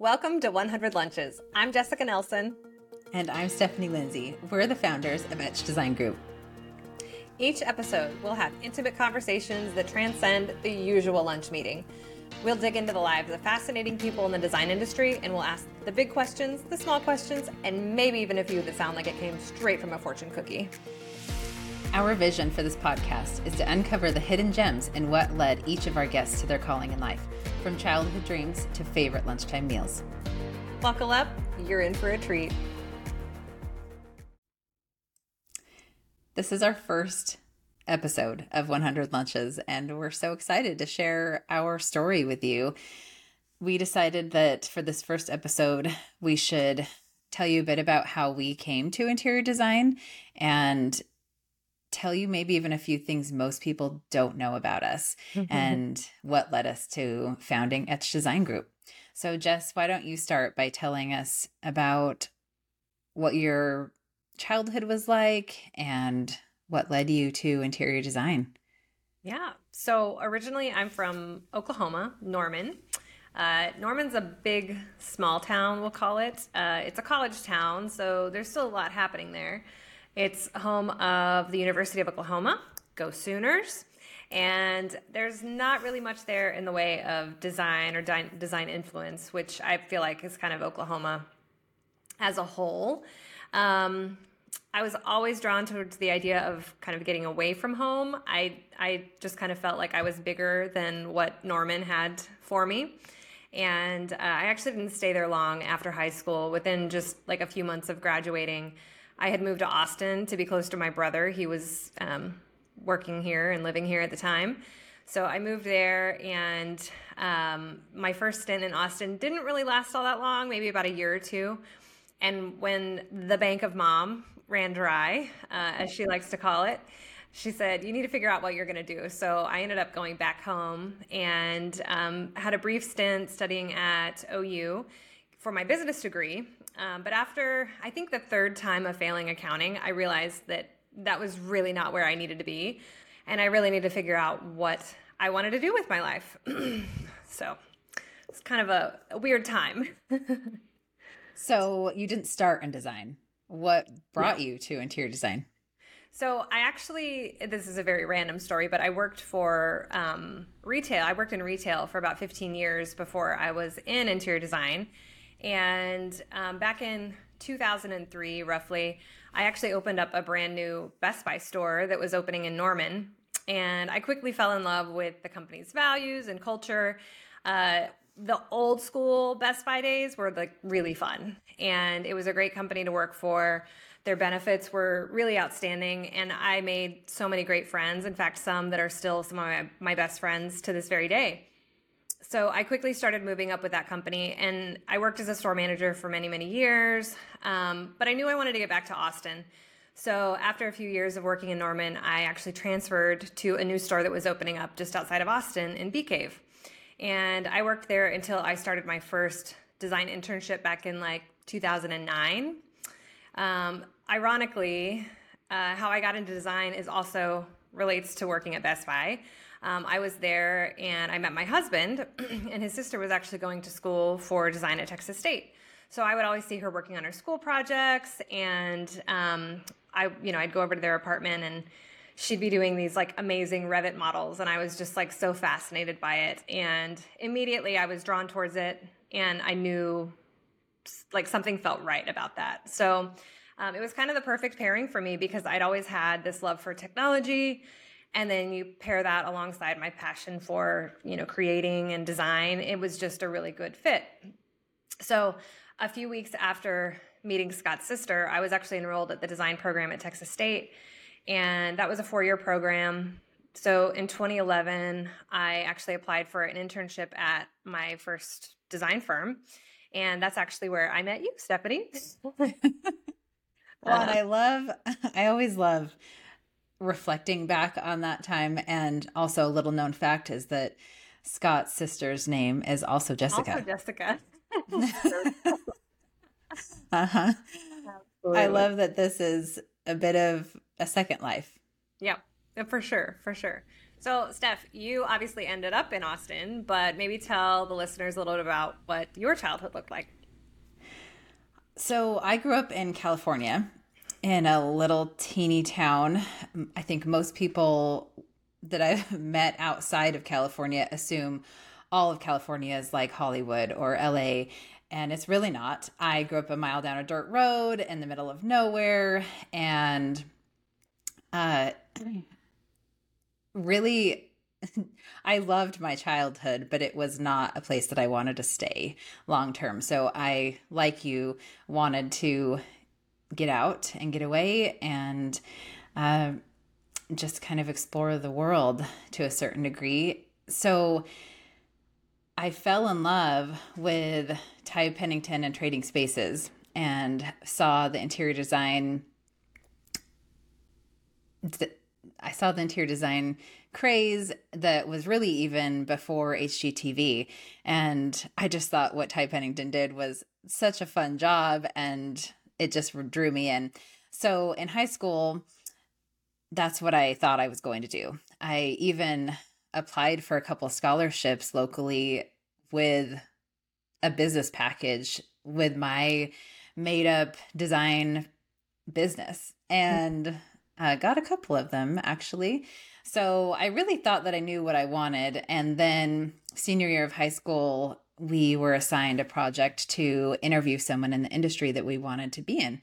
Welcome to 100 Lunches. I'm Jessica Nelson. And I'm Stephanie Lindsey. We're the founders of Etch Design Group. Each episode, we'll have intimate conversations that transcend the usual lunch meeting. We'll dig into the lives of fascinating people in the design industry and we'll ask the big questions, the small questions, and maybe even a few that sound like it came straight from a fortune cookie. Our vision for this podcast is to uncover the hidden gems in what led each of our guests to their calling in life, from childhood dreams to favorite lunchtime meals. Buckle up, you're in for a treat. This is our first episode of 100 Lunches, and we're so excited to share our story with you. We decided that for this first episode, we should tell you a bit about how we came to interior design and tell you maybe even a few things most people don't know about us and what led us to founding Etch Design Group. So, Jess, why don't you start by telling us about what your childhood was like and what led you to interior design? Yeah. So, originally, I'm from Oklahoma, Norman. Uh, Norman's a big, small town, we'll call it. Uh, it's a college town, so there's still a lot happening there. It's home of the University of Oklahoma. Go Sooners. And there's not really much there in the way of design or di- design influence, which I feel like is kind of Oklahoma as a whole. Um, I was always drawn towards the idea of kind of getting away from home. I I just kind of felt like I was bigger than what Norman had for me. And uh, I actually didn't stay there long after high school. Within just like a few months of graduating, I had moved to Austin to be close to my brother. He was um, working here and living here at the time. So I moved there, and um, my first stint in Austin didn't really last all that long, maybe about a year or two. And when the bank of mom ran dry, uh, as she likes to call it, she said, You need to figure out what you're going to do. So I ended up going back home and um, had a brief stint studying at OU for my business degree. Um, but after, I think, the third time of failing accounting, I realized that that was really not where I needed to be. And I really needed to figure out what I wanted to do with my life. so it's kind of a, a weird time. so you didn't start in design. What brought you to interior design? So I actually, this is a very random story, but I worked for um, retail. I worked in retail for about 15 years before I was in interior design. And um, back in 2003, roughly, I actually opened up a brand new Best Buy store that was opening in Norman. And I quickly fell in love with the company's values and culture. Uh, the old school Best Buy days were like really fun. And it was a great company to work for. Their benefits were really outstanding. And I made so many great friends. In fact, some that are still some of my, my best friends to this very day. So I quickly started moving up with that company, and I worked as a store manager for many, many years. Um, but I knew I wanted to get back to Austin. So after a few years of working in Norman, I actually transferred to a new store that was opening up just outside of Austin in Bee Cave. And I worked there until I started my first design internship back in like 2009. Um, ironically, uh, how I got into design is also relates to working at Best Buy. Um, I was there and I met my husband, and his sister was actually going to school for design at Texas State. So I would always see her working on her school projects, and um, I, you know, I'd go over to their apartment and she'd be doing these like amazing Revit models, and I was just like so fascinated by it. And immediately I was drawn towards it, and I knew like something felt right about that. So um, it was kind of the perfect pairing for me because I'd always had this love for technology and then you pair that alongside my passion for you know creating and design it was just a really good fit. So a few weeks after meeting scott's sister i was actually enrolled at the design program at texas state and that was a four-year program. So in 2011 i actually applied for an internship at my first design firm and that's actually where i met you stephanie. Well i love i always love reflecting back on that time. And also, a little known fact is that Scott's sister's name is also Jessica. Also Jessica. uh huh. I love that this is a bit of a second life. Yeah, for sure, for sure. So, Steph, you obviously ended up in Austin, but maybe tell the listeners a little bit about what your childhood looked like. So, I grew up in California in a little teeny town. I think most people that I've met outside of California assume all of California is like Hollywood or LA. And it's really not. I grew up a mile down a dirt road in the middle of nowhere and uh, really I loved my childhood, but it was not a place that I wanted to stay long term. So I, like you, wanted to get out and get away and uh, just kind of explore the world to a certain degree. So I fell in love with Ty Pennington and Trading Spaces and saw the interior design. I saw the interior design craze that was really even before HGTV. And I just thought what Ty Pennington did was such a fun job and it just drew me in. So in high school, that's what I thought I was going to do. I even applied for a couple scholarships locally with a business package with my made up design business and uh, got a couple of them actually. So I really thought that I knew what I wanted. And then, senior year of high school, we were assigned a project to interview someone in the industry that we wanted to be in.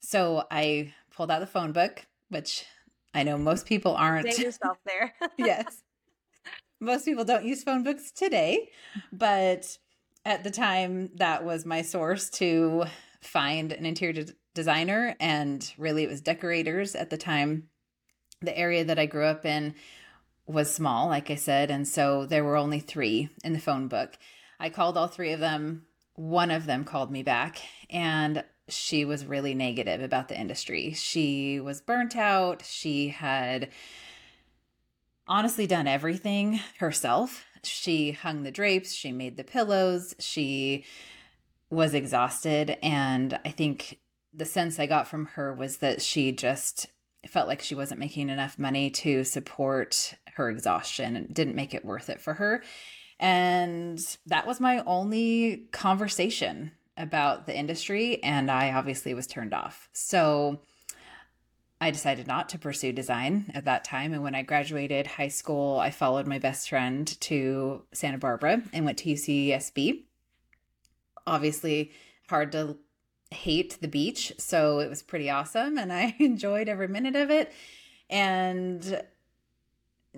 So I pulled out the phone book, which I know most people aren't. Save yourself there. yes. Most people don't use phone books today, but at the time, that was my source to find an interior de- designer. And really, it was decorators at the time. The area that I grew up in was small, like I said. And so there were only three in the phone book. I called all three of them. One of them called me back, and she was really negative about the industry. She was burnt out. She had honestly done everything herself. She hung the drapes, she made the pillows, she was exhausted. And I think the sense I got from her was that she just felt like she wasn't making enough money to support her exhaustion and didn't make it worth it for her. And that was my only conversation about the industry. And I obviously was turned off. So I decided not to pursue design at that time. And when I graduated high school, I followed my best friend to Santa Barbara and went to UCSB. Obviously, hard to hate the beach. So it was pretty awesome. And I enjoyed every minute of it and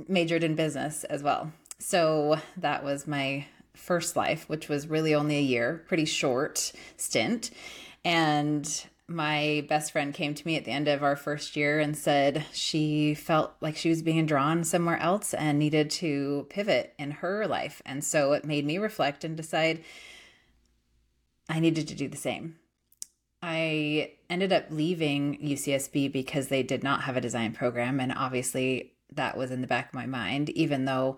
majored in business as well. So that was my first life, which was really only a year, pretty short stint. And my best friend came to me at the end of our first year and said she felt like she was being drawn somewhere else and needed to pivot in her life. And so it made me reflect and decide I needed to do the same. I ended up leaving UCSB because they did not have a design program. And obviously, that was in the back of my mind, even though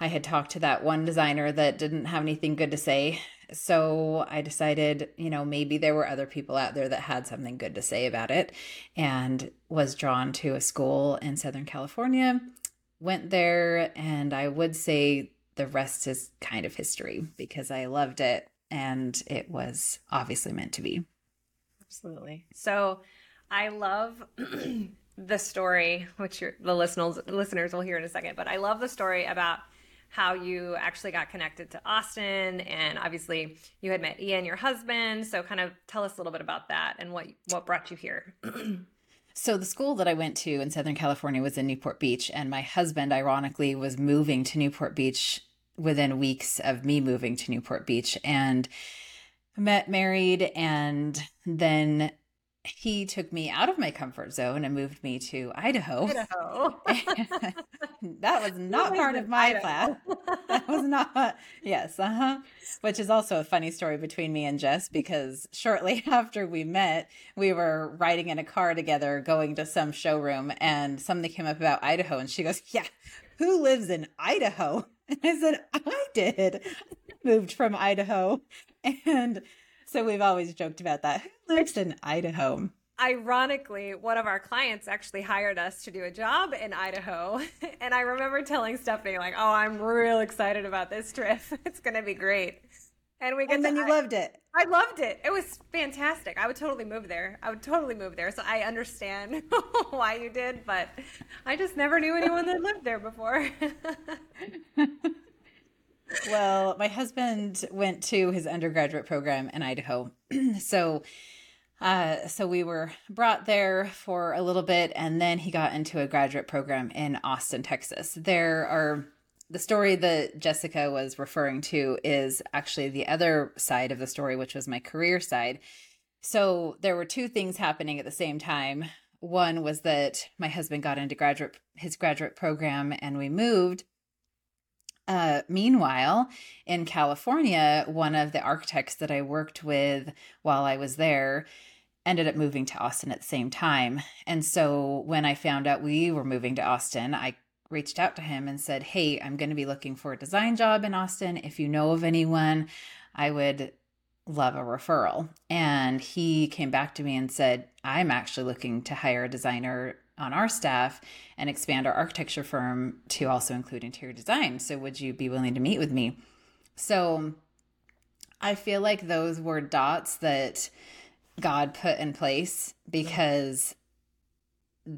I had talked to that one designer that didn't have anything good to say so I decided, you know, maybe there were other people out there that had something good to say about it and was drawn to a school in Southern California. Went there, and I would say the rest is kind of history because I loved it and it was obviously meant to be. Absolutely. So I love the story, which the listeners listeners will hear in a second, but I love the story about how you actually got connected to Austin, and obviously you had met Ian, your husband. So, kind of tell us a little bit about that and what what brought you here. So the school that I went to in Southern California was in Newport Beach, and my husband, ironically, was moving to Newport Beach within weeks of me moving to Newport Beach, and met, married, and then he took me out of my comfort zone and moved me to Idaho. Idaho. that was not part of my Idaho. plan. That was not, yes, uh huh. Which is also a funny story between me and Jess because shortly after we met, we were riding in a car together going to some showroom and something came up about Idaho. And she goes, Yeah, who lives in Idaho? And I said, I did. moved from Idaho. And so we've always joked about that. Who lives in Idaho? ironically, one of our clients actually hired us to do a job in Idaho. And I remember telling Stephanie, like, oh, I'm real excited about this trip. It's going to be great. And we get and then to, you I, loved it. I loved it. It was fantastic. I would totally move there. I would totally move there. So I understand why you did, but I just never knew anyone that lived there before. Well, my husband went to his undergraduate program in Idaho. so uh, so we were brought there for a little bit, and then he got into a graduate program in Austin, Texas. There are the story that Jessica was referring to is actually the other side of the story, which was my career side. So there were two things happening at the same time. One was that my husband got into graduate his graduate program and we moved. Uh, meanwhile, in California, one of the architects that I worked with while I was there ended up moving to Austin at the same time. And so when I found out we were moving to Austin, I reached out to him and said, Hey, I'm going to be looking for a design job in Austin. If you know of anyone, I would love a referral. And he came back to me and said, I'm actually looking to hire a designer on our staff and expand our architecture firm to also include interior design. So, would you be willing to meet with me? So, I feel like those were dots that God put in place because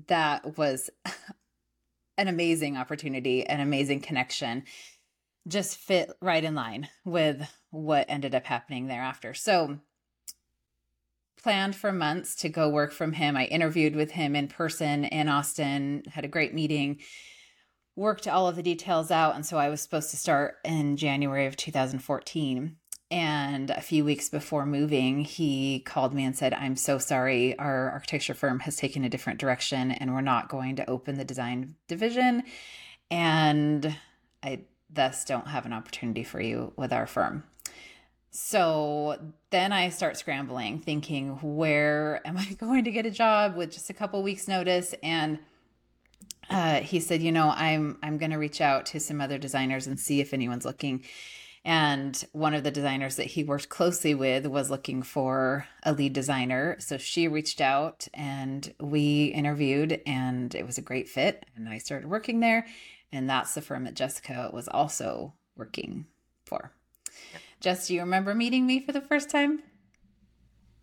that was an amazing opportunity, an amazing connection, just fit right in line with what ended up happening thereafter. So, planned for months to go work from him. I interviewed with him in person in Austin, had a great meeting, worked all of the details out. And so I was supposed to start in January of 2014. And a few weeks before moving, he called me and said, I'm so sorry. Our architecture firm has taken a different direction and we're not going to open the design division. And I thus don't have an opportunity for you with our firm. So then I start scrambling, thinking, where am I going to get a job with just a couple weeks' notice? And uh, he said, you know, I'm I'm going to reach out to some other designers and see if anyone's looking. And one of the designers that he worked closely with was looking for a lead designer. So she reached out and we interviewed, and it was a great fit. And I started working there. And that's the firm that Jessica was also working for. Jess, do you remember meeting me for the first time?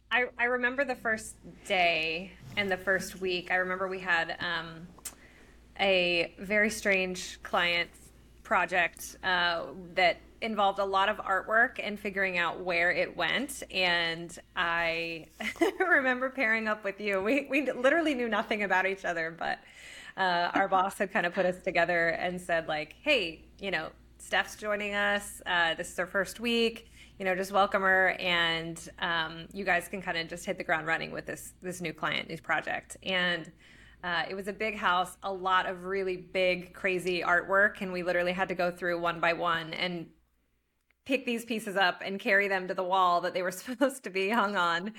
I, I remember the first day and the first week. I remember we had um, a very strange client project uh, that involved a lot of artwork and figuring out where it went. And I remember pairing up with you. We, we literally knew nothing about each other, but uh, our boss had kind of put us together and said, like, hey, you know, Steph's joining us. Uh, this is her first week. You know, just welcome her, and um, you guys can kind of just hit the ground running with this this new client, new project. And uh, it was a big house, a lot of really big, crazy artwork, and we literally had to go through one by one and pick these pieces up and carry them to the wall that they were supposed to be hung on.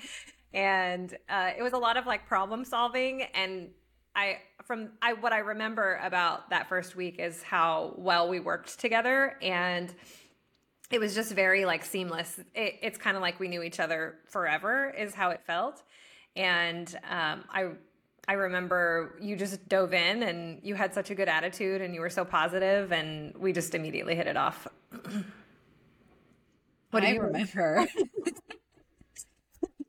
And uh, it was a lot of like problem solving. And I, from I, what I remember about that first week is how well we worked together. And it was just very like seamless. It, it's kind of like we knew each other forever, is how it felt. And um, I, I remember you just dove in and you had such a good attitude and you were so positive and we just immediately hit it off. What do I you remember?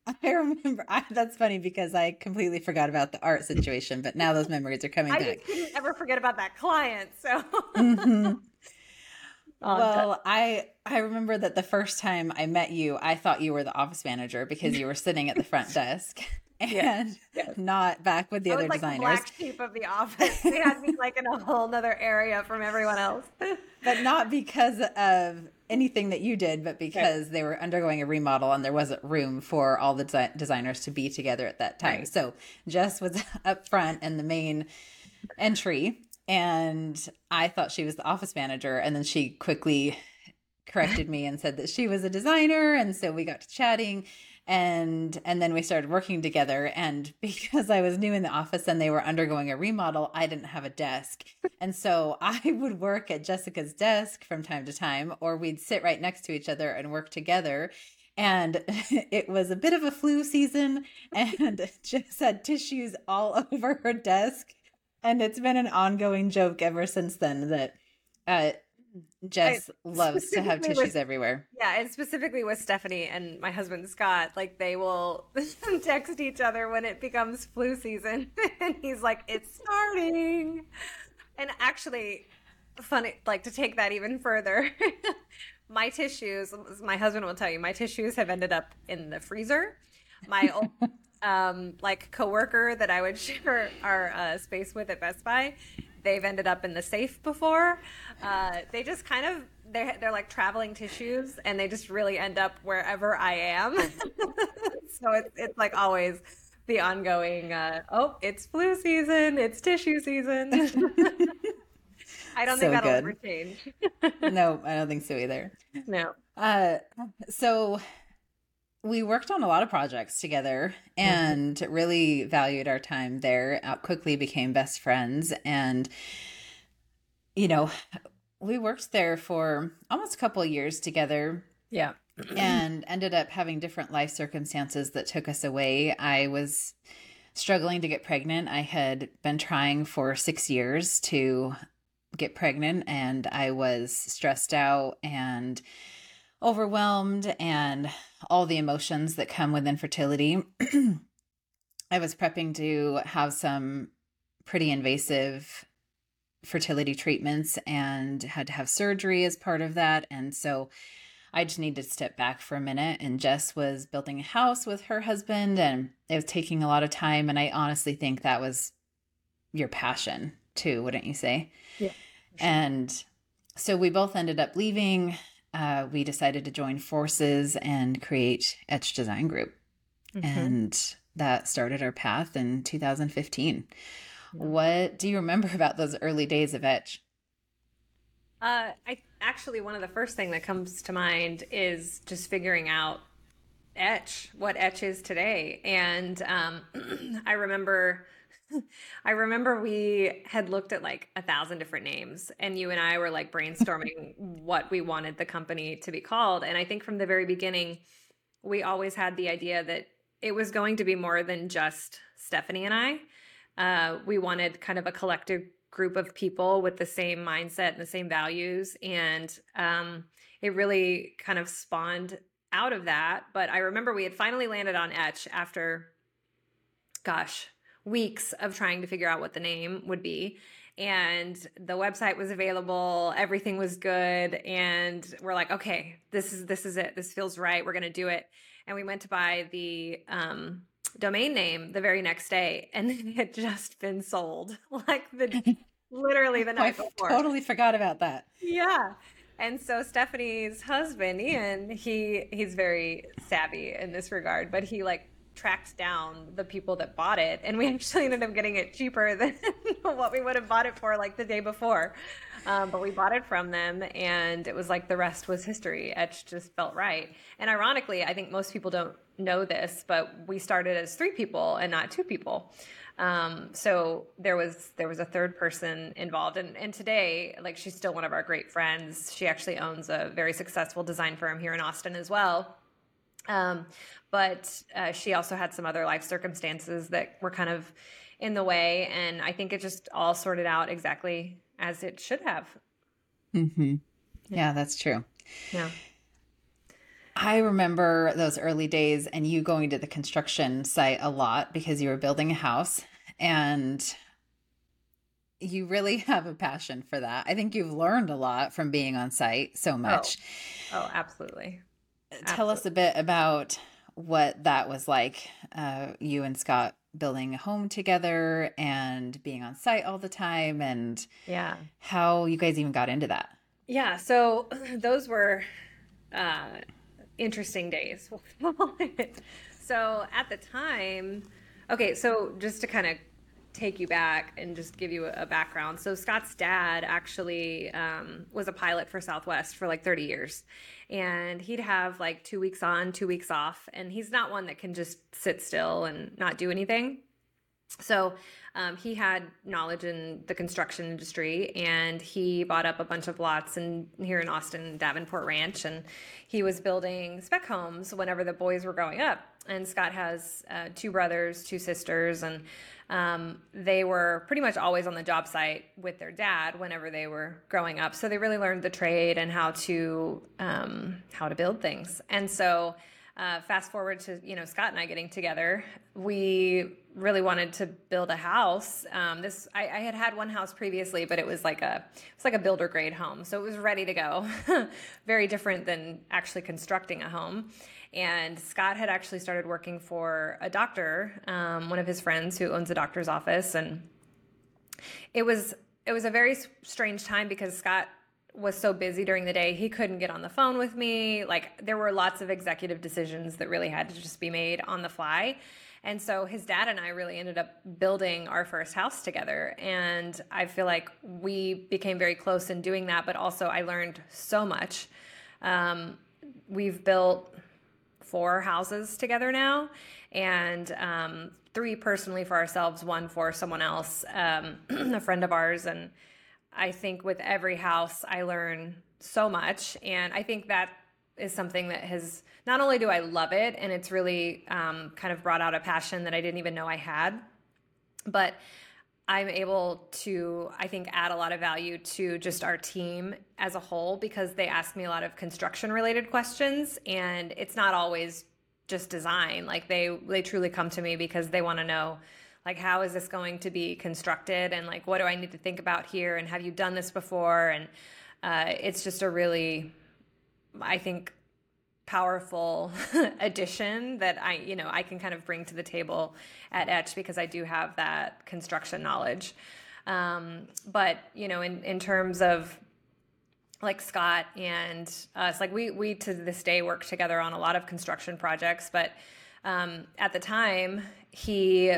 I remember. I, that's funny because I completely forgot about the art situation, but now those memories are coming I back. I didn't ever forget about that client. So. mm-hmm. well, I I remember that the first time I met you, I thought you were the office manager because you were sitting at the front desk and yes, yes. not back with the I other like designers. The black sheep of the office. They had me like in a whole nother area from everyone else. but not because of anything that you did, but because right. they were undergoing a remodel and there wasn't room for all the de- designers to be together at that time. Right. So Jess was up front in the main entry, and I thought she was the office manager, and then she quickly corrected me and said that she was a designer, and so we got to chatting and and then we started working together. And because i was new in the office and they were undergoing a remodel i didn't have a desk. And so i would work at jessica's desk from time to time or we'd sit right next to each other and work together. And it was a bit of a flu season and Jess had tissues all over her desk. And it's been an ongoing joke ever since then that uh, Jess I, loves to have tissues with, everywhere. Yeah, and specifically with Stephanie and my husband Scott, like they will text each other when it becomes flu season, and he's like, "It's starting." And actually, funny, like to take that even further, my tissues. My husband will tell you, my tissues have ended up in the freezer. My old, um, like coworker that I would share our uh, space with at Best Buy they've ended up in the safe before. Uh, they just kind of they're they're like traveling tissues, and they just really end up wherever I am. so it's it's like always the ongoing. Uh, oh, it's flu season. It's tissue season. I don't so think that'll good. ever change. no, I don't think so either. No. Uh, so we worked on a lot of projects together mm-hmm. and mm-hmm. really valued our time there. Out quickly became best friends, and you know, we worked there for almost a couple of years together. Yeah, and ended up having different life circumstances that took us away. I was struggling to get pregnant. I had been trying for six years to get pregnant, and I was stressed out and overwhelmed and all the emotions that come with infertility. I was prepping to have some pretty invasive fertility treatments and had to have surgery as part of that. And so I just needed to step back for a minute. And Jess was building a house with her husband, and it was taking a lot of time. And I honestly think that was your passion too, wouldn't you say? Yeah. Sure. And so we both ended up leaving uh, we decided to join forces and create Etch Design Group. Mm-hmm. And that started our path in 2015. What do you remember about those early days of Etch? Uh, I actually one of the first thing that comes to mind is just figuring out Etch, what Etch is today, and um, I remember I remember we had looked at like a thousand different names, and you and I were like brainstorming what we wanted the company to be called. And I think from the very beginning, we always had the idea that it was going to be more than just Stephanie and I. Uh, we wanted kind of a collective group of people with the same mindset and the same values. And um, it really kind of spawned out of that. But I remember we had finally landed on Etch after, gosh, weeks of trying to figure out what the name would be. And the website was available everything was good and we're like okay this is this is it. This feels right. We're to do it. And we went to buy the um, domain name the very next day and it had just been sold like the literally the night I before. totally forgot about that. Yeah. And so Stephanie's husband Ian he he's very savvy in this regard but he like tracked down the people that bought it and we actually ended up getting it cheaper than what we would have bought it for like the day before. Um, but we bought it from them and it was like the rest was history. Etch just felt right. And ironically i think most people don't know this but we started as three people and not two people. Um, so there was there was a third person involved. And, and today like she's still one of our great friends. She actually owns a very successful design firm here in austin as well um, but uh, she also had some other life circumstances that were kind of in the way. And I think it just all sorted out exactly as it should have. Mm-hmm. Yeah, that's true. Yeah. I remember those early days and you going to the construction site a lot because you were building a house and you really have a passion for that. I think you've learned a lot from being on site so much. Oh, oh absolutely. Tell us a bit about what that was like. Uh, you and Scott building a home together and being on site all the time, and yeah, how you guys even got into that. Yeah, so those were uh, interesting days. so at the time, okay, so just to kind of take you back and just give you a, background. So Scott's dad actually um, was a pilot for Southwest for like 30 years, and he'd have like two weeks on, two weeks off, and he's not one that can just sit still and not do anything. So um, he had knowledge in the construction industry, and he bought up a bunch of lots in here in Austin, Davenport Ranch, and he was building spec homes whenever the boys were growing up. And Scott has uh, two brothers, two sisters, and um, they were pretty much always on the job site with their dad whenever they were growing up. So they really learned the trade and how to um, how to build things. And so uh, fast forward to you know Scott and I getting together, we really wanted to build a house. Um, this I, I, had had one house previously, but it was like a it's like a builder grade home, so it was ready to go. Very different than actually constructing a home. And Scott had actually started working for a doctor, um, one of his friends who owns a doctor's office, and it was it was a very strange time because Scott was so busy during the day he couldn't get on the phone with me like there were lots of executive decisions that really had to just be made on the fly and so his dad and I really ended up building our first house together. And I feel like we became very close in doing that but also I learned so much. Um, we've built four houses together now and um, three personally for ourselves one for someone else um, a friend of ours. And I think with every house, I learn so much. And I think that is something that has not only do I love it, and it's really um, kind of brought out a passion that I didn't even know I had, but I'm able to, I think, add a lot of value to just our team as a whole because they ask me a lot of construction related questions, and it's not always just design. Like they they truly come to me because they want to know like how is this going to be constructed and like what do i need to think about here and have you done this before and uh, it's just a really i think powerful addition that i you know i can kind of bring to the table at etch because i do have that construction knowledge um, but you know in, in terms of like Scott and us, like we we to this day work together on a lot of construction projects. But um, at the time, he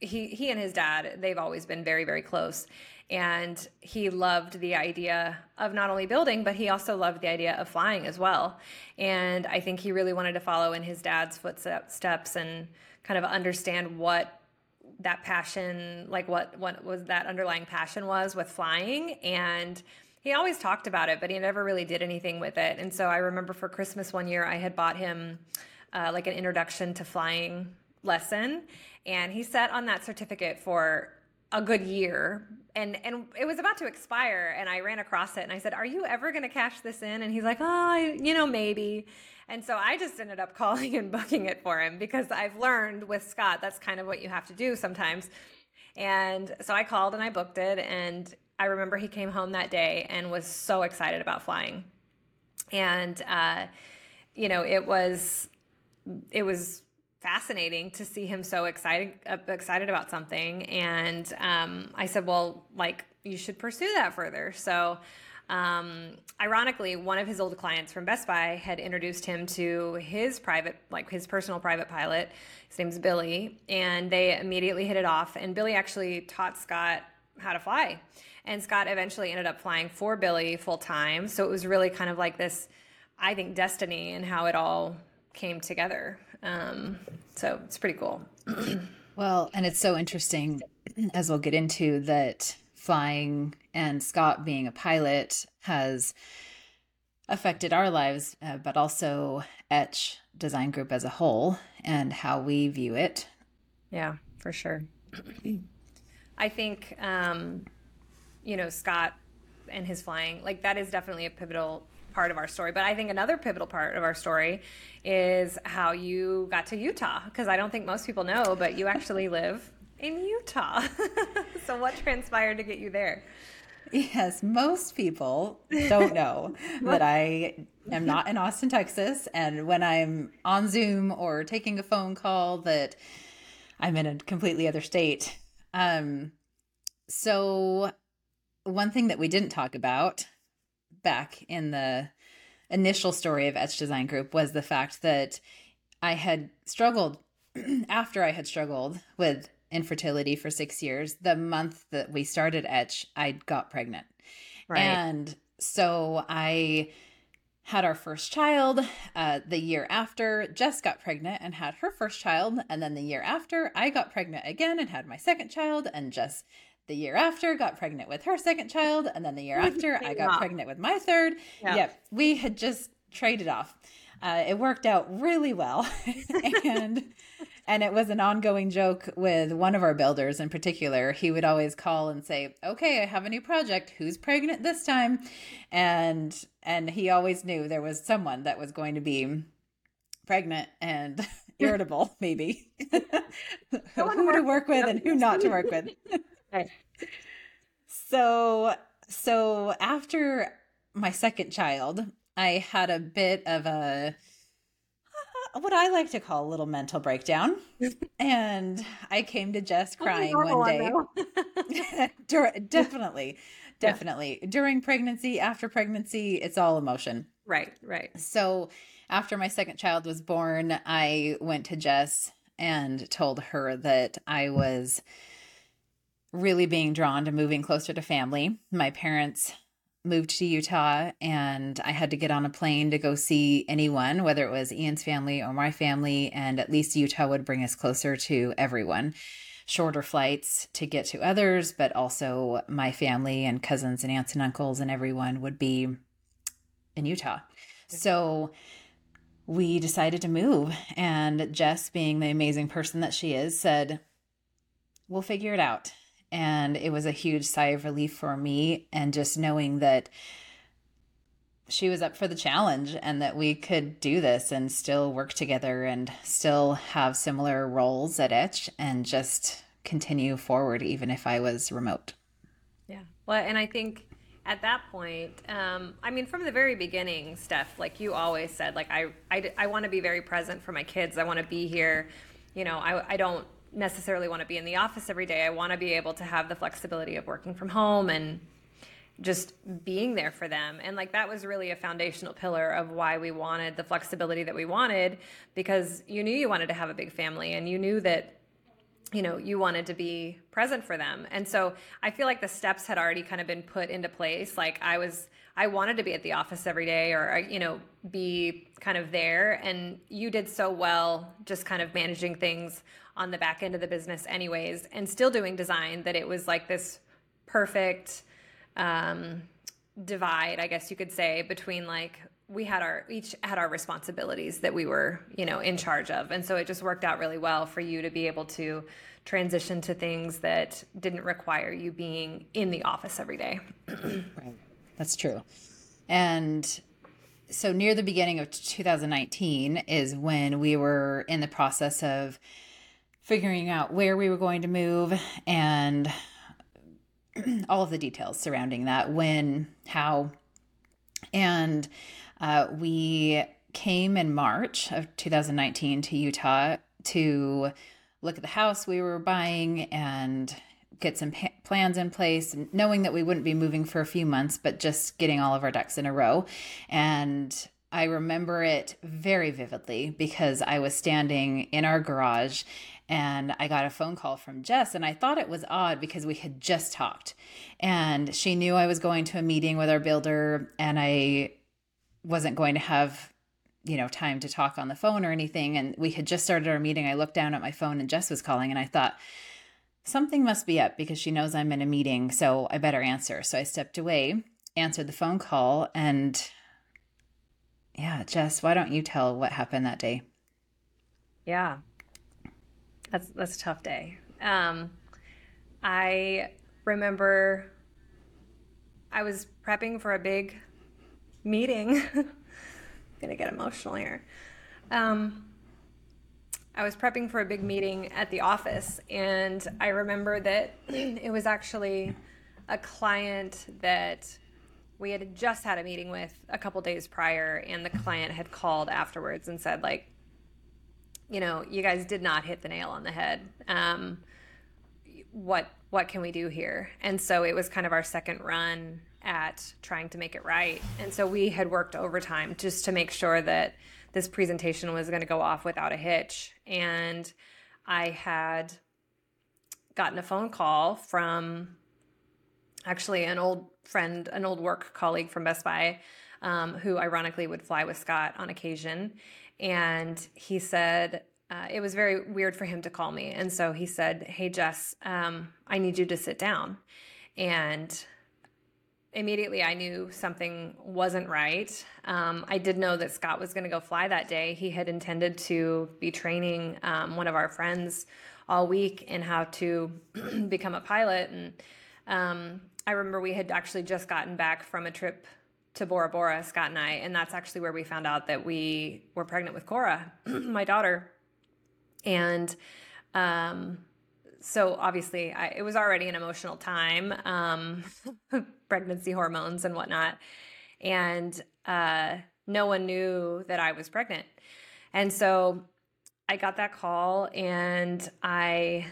he he and his dad they've always been very very close and he loved the idea of not only building but he also loved the idea of flying as well. And i think he really wanted to follow in his dad's footsteps and kind of understand what that passion like what what was that underlying passion was with flying. And he always talked about it but he never really did anything with it. And so i remember for christmas one year i had bought him uh, like an introduction to flying lesson. And he sat on that certificate for a good year and and it was about to expire and I ran across it and I said, "Are you ever going to cash this in?" And he's like, "Oh, you know, maybe." And so I just ended up calling and booking it for him because I've learned with Scott that's kind of what you have to do sometimes. And so I called and I booked it and I remember he came home that day and was so excited about flying. And uh you know, it was it was fascinating to see him so excited uh, excited about something. And um, i said well like you should pursue that further. So um, ironically one of his old clients from best buy had introduced him to his private like his personal private pilot. His name's billy. And they immediately hit it off. And billy actually taught scott how to fly. And scott eventually ended up flying for billy full time so it was really kind of like this i think destiny and how it all came together um, so it's pretty cool. well, and it's so interesting, as we'll get into, that flying and Scott being a pilot has affected our lives, uh, but also Etch Design Group as a whole and how we view it. Yeah, for sure. I think, um, you know, Scott and his flying, like that is definitely a pivotal part of our story. But I think another pivotal part of our story is how you got to Utah, because I don't think most people know, but you actually live in Utah. so, what transpired to get you there? Yes, most people don't know that I am not in Austin, Texas, and when I'm on Zoom or taking a phone call, that I'm in a completely other state. Um, so one thing that we didn't talk about back in the initial story of Etch Design Group was the fact that I had struggled after I had struggled with infertility for six years. The month that we started Etch, I got pregnant. Right. And so I had our first child. Uh, the year after, Jess got pregnant and had her first child. And then the year after, I got pregnant again and had my second child. And Jess, the year after, got pregnant with her second child. And then the year after, I got pregnant with my third. Yeah. Yep. We had just traded off. Uh, it worked out really well. and and it was an ongoing joke with one of our builders in particular. He would always call and say, "Okay, I have a new project. Who's pregnant this time?" And and he always knew there was someone that was going to be pregnant and irritable, maybe. who to work with and who not to work with. So so after my second child, I had a bit of a uh, what I like to call a little mental breakdown. and I came to Jess crying one day. Dur- definitely, definitely. Yeah. During pregnancy, after pregnancy, it's all emotion. Right, right. So after my second child was born, I went to Jess and told her that I was really being drawn to moving closer to family. My parents moved to Utah and I had to get on a plane to go see anyone, whether it was Ian's family or my family, and at least Utah would bring us closer to everyone. Shorter flights to get to others, but also my family and cousins and aunts and uncles and everyone would be in Utah. So we decided to move. And Jess, being the amazing person that she is, said, We'll figure it out and it was a huge sigh of relief for me. And just knowing that she was up for the challenge and that we could do this and still work together and still have similar roles at Etch and just continue forward, even if I was remote. Yeah. Well, and I think at that point, um, I mean, from the very beginning, Steph, like you always said, like I, I, I want to be very present for my kids. I want to be here. You know, I, I don't necessarily want to be in the office every day. I want to be able to have the flexibility of working from home and just being there for them. And like that was really a foundational pillar of why we wanted the flexibility that we wanted because you knew you wanted to have a big family and you knew that you know you wanted to be present for them. And so I feel like the steps had already kind of been put into place. Like I was I wanted to be at the office every day or you know be kind of there. And you did so well just kind of managing things on the back end of the business anyways and still doing design that it was like this perfect um, divide i guess you could say between like we had our each had our responsibilities that we were you know in charge of. And so it just worked out really well for you to be able to transition to things that didn't require you being in the office every day. Right that's true and so near the beginning of 2019 is when we were in the process of figuring out where we were going to move and all of the details surrounding that when, how. And uh, we came in March of 2019 to Utah to look at the house we were buying and get some pa- plans in place, knowing that we wouldn't be moving for a few months, but just getting all of our ducks in a row. And I remember it very vividly because I was standing in our garage and I got a phone call from Jess and I thought it was odd because we had just talked. And she knew I was going to a meeting with our builder and I wasn't going to have you know time to talk on the phone or anything. And we had just started our meeting. I looked down at my phone and Jess was calling and I thought something must be up because she knows I'm in a meeting so I better answer so I stepped away answered the phone call and yeah Jess why don't you tell what happened that day yeah that's that's a tough day. Um, I remember I was prepping for a big meeting. I'm gonna get emotional here. Um, I was prepping for a big meeting at the office, and I remember that it was actually a client that we had just had a meeting with a couple days prior, and the client had called afterwards and said, like, you know, you guys did not hit the nail on the head. Um, what what can we do here? And so it was kind of our second run at trying to make it right. And so we had worked overtime just to make sure that this presentation was going to go off without a hitch. And I had gotten a phone call from actually an old friend, an old work colleague from Best Buy um, who ironically would fly with Scott on occasion. And he said, uh, it was very weird for him to call me. And so he said, Hey, Jess, um, I need you to sit down. And immediately I knew something wasn't right. Um, I did know that Scott was going to go fly that day. He had intended to be training um, one of our friends all week in how to become a pilot. And um, I remember we had actually just gotten back from a trip to Bora Bora, Scott and I, and that's actually where we found out that we were pregnant with Cora, my daughter. And um, so obviously, I, it was already an emotional time, um, pregnancy hormones and whatnot. And uh, no one knew that I was pregnant. And so I got that call and I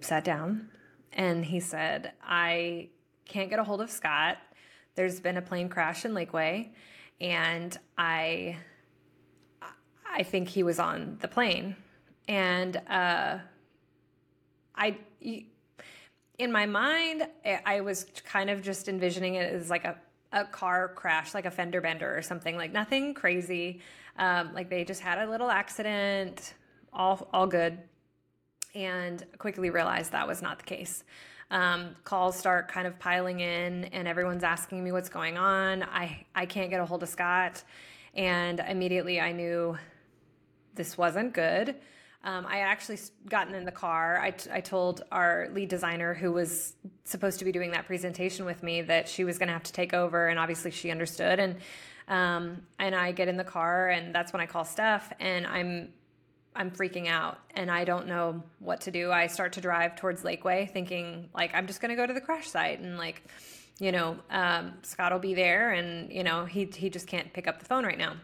sat down and he said, I can't get a hold of Scott. There's been a plane crash in Lakeway and I I think he was on the plane. And uh, I, in my mind, I was kind of just envisioning it as like a, a car crash, like a fender bender or something, like nothing crazy. Um, like they just had a little accident, all, all good. And quickly realized that was not the case. Um, calls start kind of piling in, and everyone's asking me what's going on. I, I can't get a hold of Scott. And immediately I knew this wasn't good. Um, I actually gotten in the car. I, t- I told our lead designer, who was supposed to be doing that presentation with me, that she was going to have to take over, and obviously she understood. And um, and I get in the car, and that's when I call Steph, and I'm I'm freaking out, and I don't know what to do. I start to drive towards Lakeway, thinking like I'm just going to go to the crash site, and like you know um, Scott will be there, and you know he he just can't pick up the phone right now.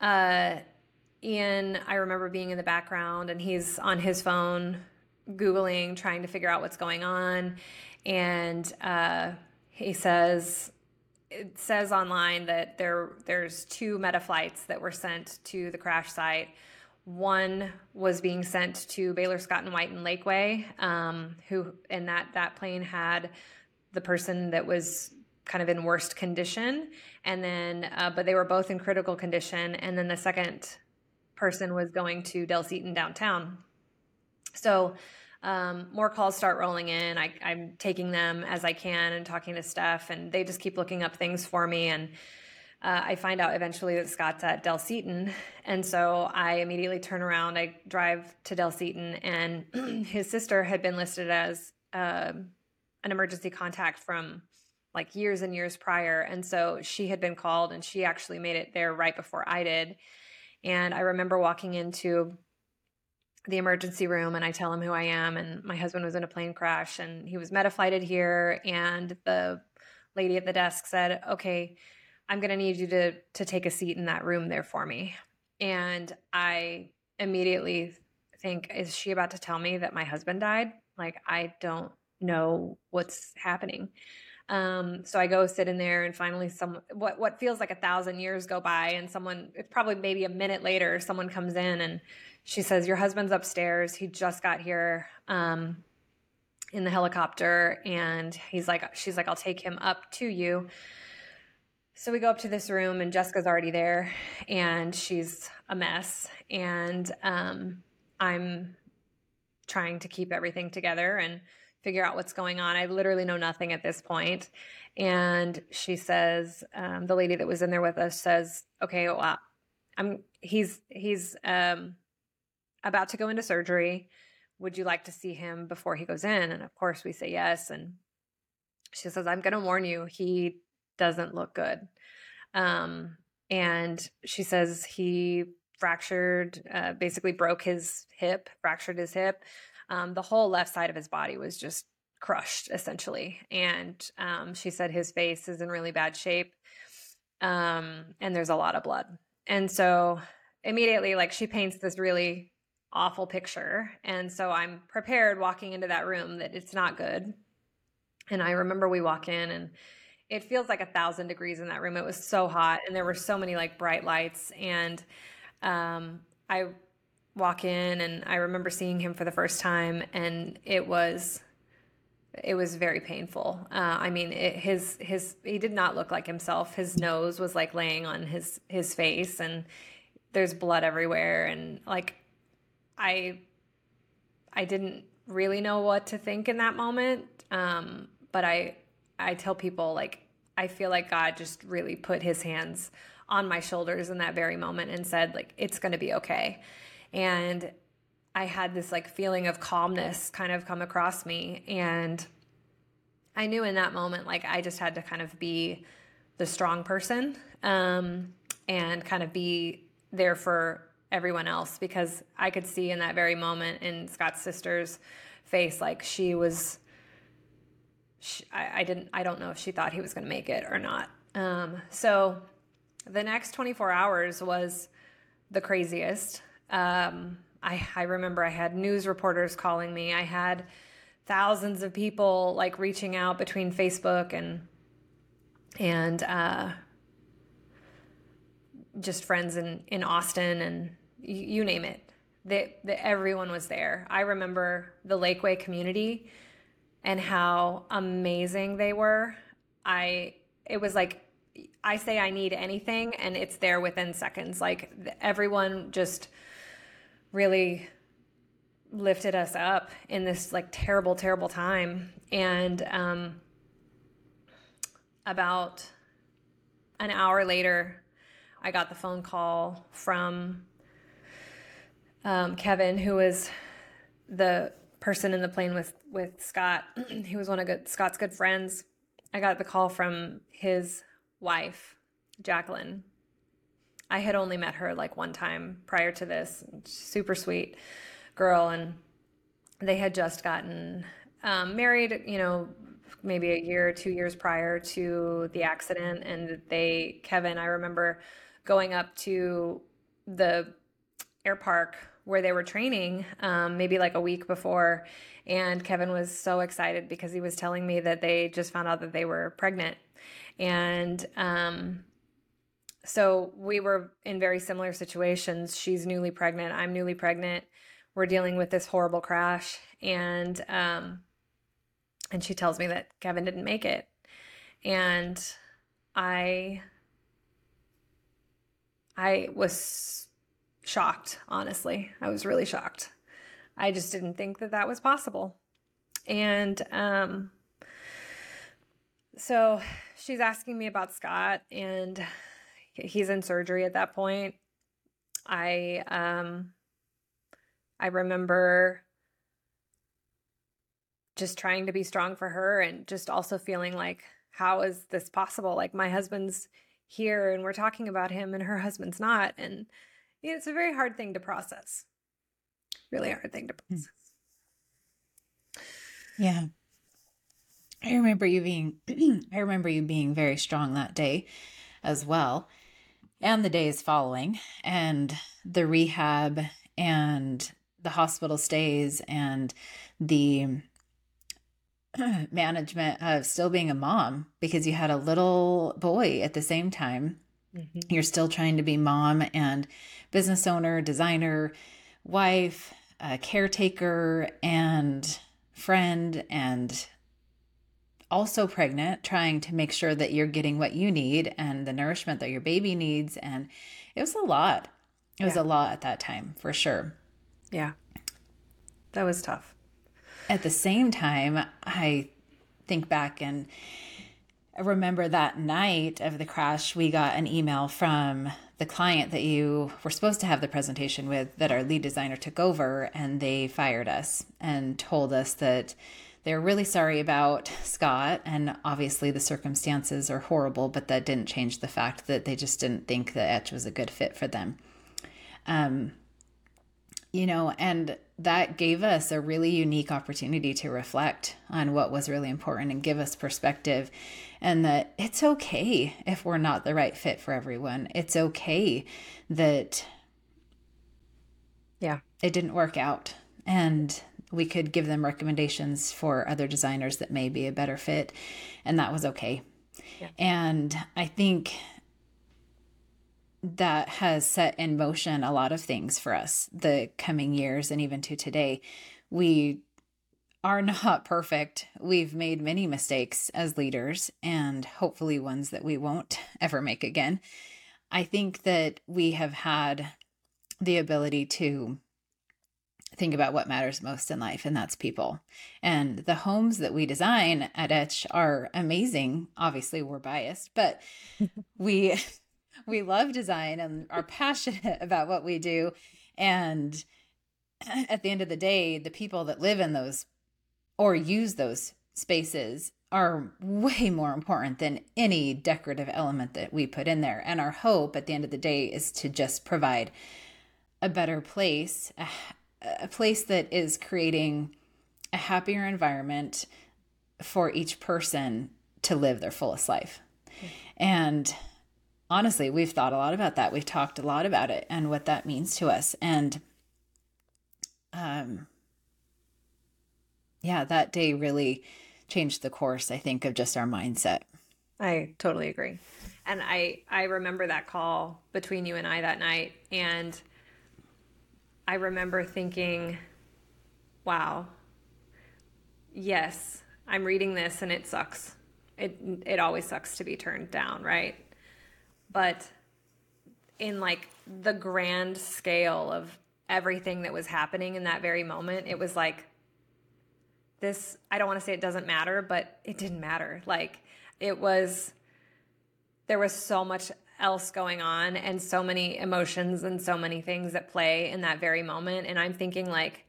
Uh, Ian, I remember being in the background and he's on his phone, Googling, trying to figure out what's going on. And uh, he says, it says online that there there's two meta flights that were sent to the crash site. One was being sent to Baylor Scott and White in Lakeway, um, who and that that plane had the person that was kind of in worst condition, and then uh, but they were both in critical condition. And then the second person was going to Dell Seton downtown. So um, more calls start rolling in. I, am taking them as I can and talking to Steph, and they just keep looking up things for me. And uh, I find out eventually that Scott's at Dell Seton. And so I immediately turn around. I drive to Dell Seton, and his sister had been listed as uh, an emergency contact from like years and years prior. And so she had been called, and she actually made it there right before I did. And I remember walking into the emergency room and I tell him who I am and my husband was in a plane crash and he was metaflighted here and the lady at the desk said, "Okay, I'm going to need you to to take a seat in that room there for me." And I immediately think is she about to tell me that my husband died? Like I don't know what's happening. Um, so I go sit in there, and finally, some what what feels like a thousand years go by, and someone it's probably maybe a minute later, someone comes in and she says, "Your husband's upstairs. He just got here." Um, in the helicopter and he's like she's like I'll take him up to you. So we go up to this room and Jessica's already there and she's a mess and um, I'm trying to keep everything together and figure out what's going on. I literally know nothing at this point. And she says, um, the lady that was in there with us says, okay, well, I'm, he's, he's, um, about to go into surgery. Would you like to see him before he goes in? And of course we say yes. And she says, I'm going to warn you, he doesn't look good. Um, and she says he fractured, uh, basically broke his hip, fractured his hip um, the whole left side of his body was just crushed essentially. And um, she said his face is in really bad shape. Um, and there's a lot of blood. And so immediately, like, she paints this really awful picture. And so I'm prepared walking into that room that it's not good. And I remember we walk in and it feels like a thousand degrees in that room. It was so hot and there were so many like bright lights. And um, I walk in and I remember seeing him for the first time and it was it was very painful. Uh, I mean, it, his his he did not look like himself. His nose was like laying on his his face, and there's blood everywhere. And like, I I didn't really know what to think in that moment. Um, but I I tell people like I feel like God just really put His hands on my shoulders in that very moment and said like it's going to be okay. And I had this like feeling of calmness kind of come across me. And I knew in that moment, like I just had to kind of be the strong person um, and kind of be there for everyone else because I could see in that very moment in Scott's sister's face, like she was, I, I, didn't, I don't know if she thought he was going to make it or not. Um, so the next 24 hours was the craziest. Um, I, I remember I had news reporters calling me. I had thousands of people like reaching out between Facebook and and uh, just friends in in Austin and you, you name it. That everyone was there. I remember the Lakeway community and how amazing they were. I it was like I say I need anything and it's there within seconds. Like everyone just really lifted us up in this like terrible, terrible time. And um, about an hour later, I got the phone call from um, Kevin, who was the person in the plane with with Scott. he was one of good, Scott's good friends. I got the call from his wife, Jacqueline, I had only met her like one time prior to this. Super sweet girl, and they had just gotten um, married. You know, maybe a year, or two years prior to the accident, and they, Kevin, I remember going up to the air park where they were training, um, maybe like a week before, and Kevin was so excited because he was telling me that they just found out that they were pregnant, and um, so we were in very similar situations. She's newly pregnant. I'm newly pregnant. We're dealing with this horrible crash, and um, and she tells me that Kevin didn't make it, and I I was shocked. Honestly, I was really shocked. I just didn't think that that was possible, and um, so she's asking me about Scott and he's in surgery at that point. I um I remember just trying to be strong for her and just also feeling like how is this possible? Like my husband's here and we're talking about him and her husband's not and it's a very hard thing to process. Really hard thing to hmm. process. Yeah. I remember you being I remember you being very strong that day as well and the days following, and the rehab and the hospital stays and the management of still being a mom because you had a little boy at the same time. Mm-hmm. You're still trying to be mom and business owner, designer, wife, caretaker, and friend, and also pregnant, trying to make sure that you're getting what you need and the nourishment that your baby needs. And it was a lot. It was yeah. a lot at that time, for sure. Yeah. That was tough. At the same time, I think back and I remember that night of the crash, we got an email from the client that you were supposed to have the presentation with that our lead designer took over, and they fired us and told us that they're really sorry about Scott, and obviously the circumstances are horrible, but that didn't change the fact that they just didn't think that Etch was a good fit for them. Um, you know, and that gave us a really unique opportunity to reflect on what was really important and give us perspective and that it's okay if we're not the right fit for everyone. It's okay that yeah, it didn't work out and we could give them recommendations for other designers that may be a better fit, and that was okay. Yeah. And I think that has set in motion a lot of things for us the coming years and even to today. We are not perfect. We've made many mistakes as leaders, and hopefully ones that we won't ever make again. I think that we have had the ability to think about what matters most in life, and that's people. And the homes that we design at Etch are amazing. Obviously, we're biased, but we we love design and are passionate about what we do. And at the end of the day, the people that live in those or use those spaces are way more important than any decorative element that we put in there. And our hope at the end of the day is to just provide a better place, a, a place that is creating a happier environment for each person to live their fullest life. And honestly, we've thought a lot about that. We've talked a lot about it and what that means to us. And um yeah, that day really changed the course, I think, of just our mindset. I totally agree. And I I remember that call between you and I that night and I remember thinking, wow. Yes, I'm reading this and it sucks. It it always sucks to be turned down, right? But in like the grand scale of everything that was happening in that very moment, it was like this I don't want to say it doesn't matter, but it didn't matter. Like it was there was so much else going on and so many emotions and so many things at play in that very moment and I'm thinking like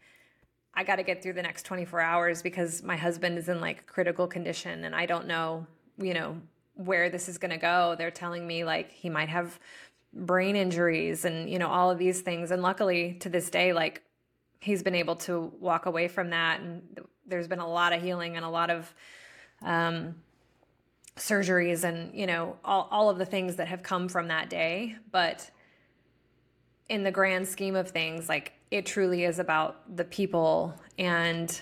I got to get through the next 24 hours because my husband is in like critical condition and I don't know, you know, where this is going to go. They're telling me like he might have brain injuries and you know all of these things and luckily to this day like he's been able to walk away from that and there's been a lot of healing and a lot of um, surgeries and you know all, all of the things that have come from that day. But in the grand scheme of things like it truly is about the people and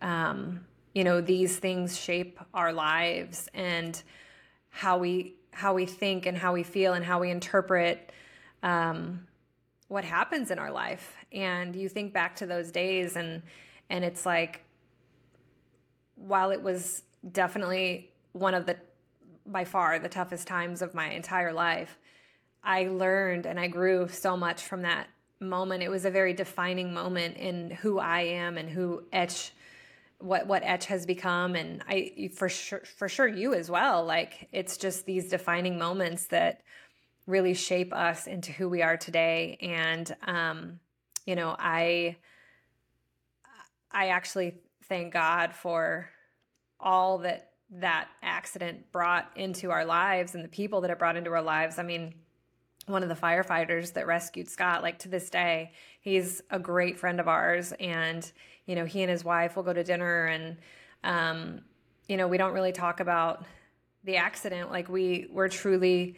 um, you know these things shape our lives and how we how we think and how we feel and how we interpret um, what happens in our life. And you think back to those days and and it's like while it was definitely one of the by far the toughest times of my entire life i learned and i grew so much from that moment. It was a very defining moment in who i am and who etch what what etch has become. And i for sure for sure you as well. Like it's just these defining moments that really shape us into who we are today. And um you know i i actually thank god for all that that accident brought into our lives and the people that it brought into our lives. I mean one of the firefighters that rescued scott like to this day he's a great friend of ours. And you know he and his wife will go to dinner and um, you know we don't really talk about the accident. Like we we're truly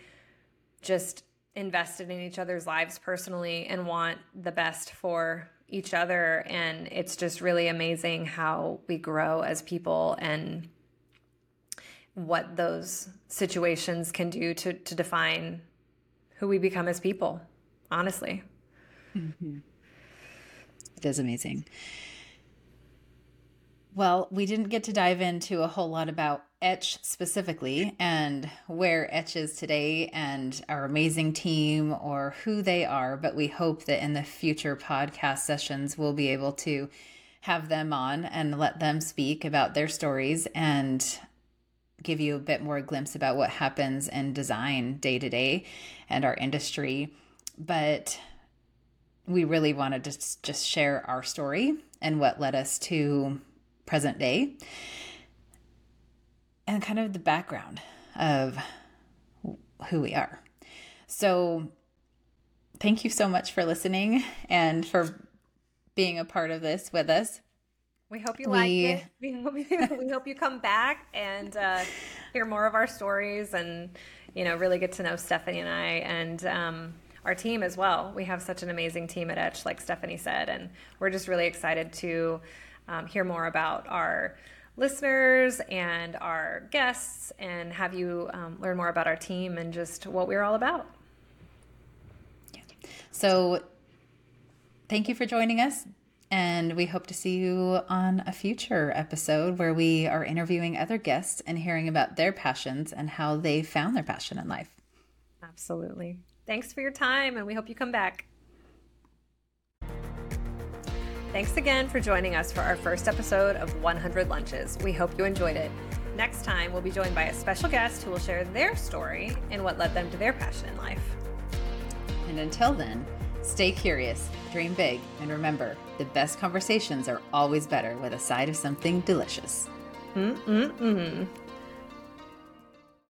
just invested in each other's lives personally and want the best for each other. And it's just really amazing how we grow as people and what those situations can do to to define who we become as people honestly mm-hmm. it is amazing well, we didn't get to dive into a whole lot about Etch specifically and where Etch is today and our amazing team or who they are, but we hope that in the future podcast sessions we'll be able to have them on and let them speak about their stories and give you a bit more glimpse about what happens in design day to day and our industry. But we really wanted to just share our story and what led us to present day and kind of the background of who we are. So, thank you so much for listening and for being a part of this with us. We hope you like it. We hope, we hope you come back and uh, hear more of our stories and, you know, really get to know Stephanie and I and um, our team as well. We have such an amazing team at Etch, like Stephanie said, and we're just really excited to um, hear more about our listeners and our guests and have you um, learn more about our team and just what we're all about. So, thank you for joining us. And we hope to see you on a future episode where we are interviewing other guests and hearing about their passions and how they found their passion in life. Absolutely. Thanks for your time, and we hope you come back. Thanks again for joining us for our first episode of 100 Lunches. We hope you enjoyed it. Next time, we'll be joined by a special guest who will share their story and what led them to their passion in life. And until then, stay curious, dream big, and remember the best conversations are always better with a side of something delicious. Mm-mm-mm.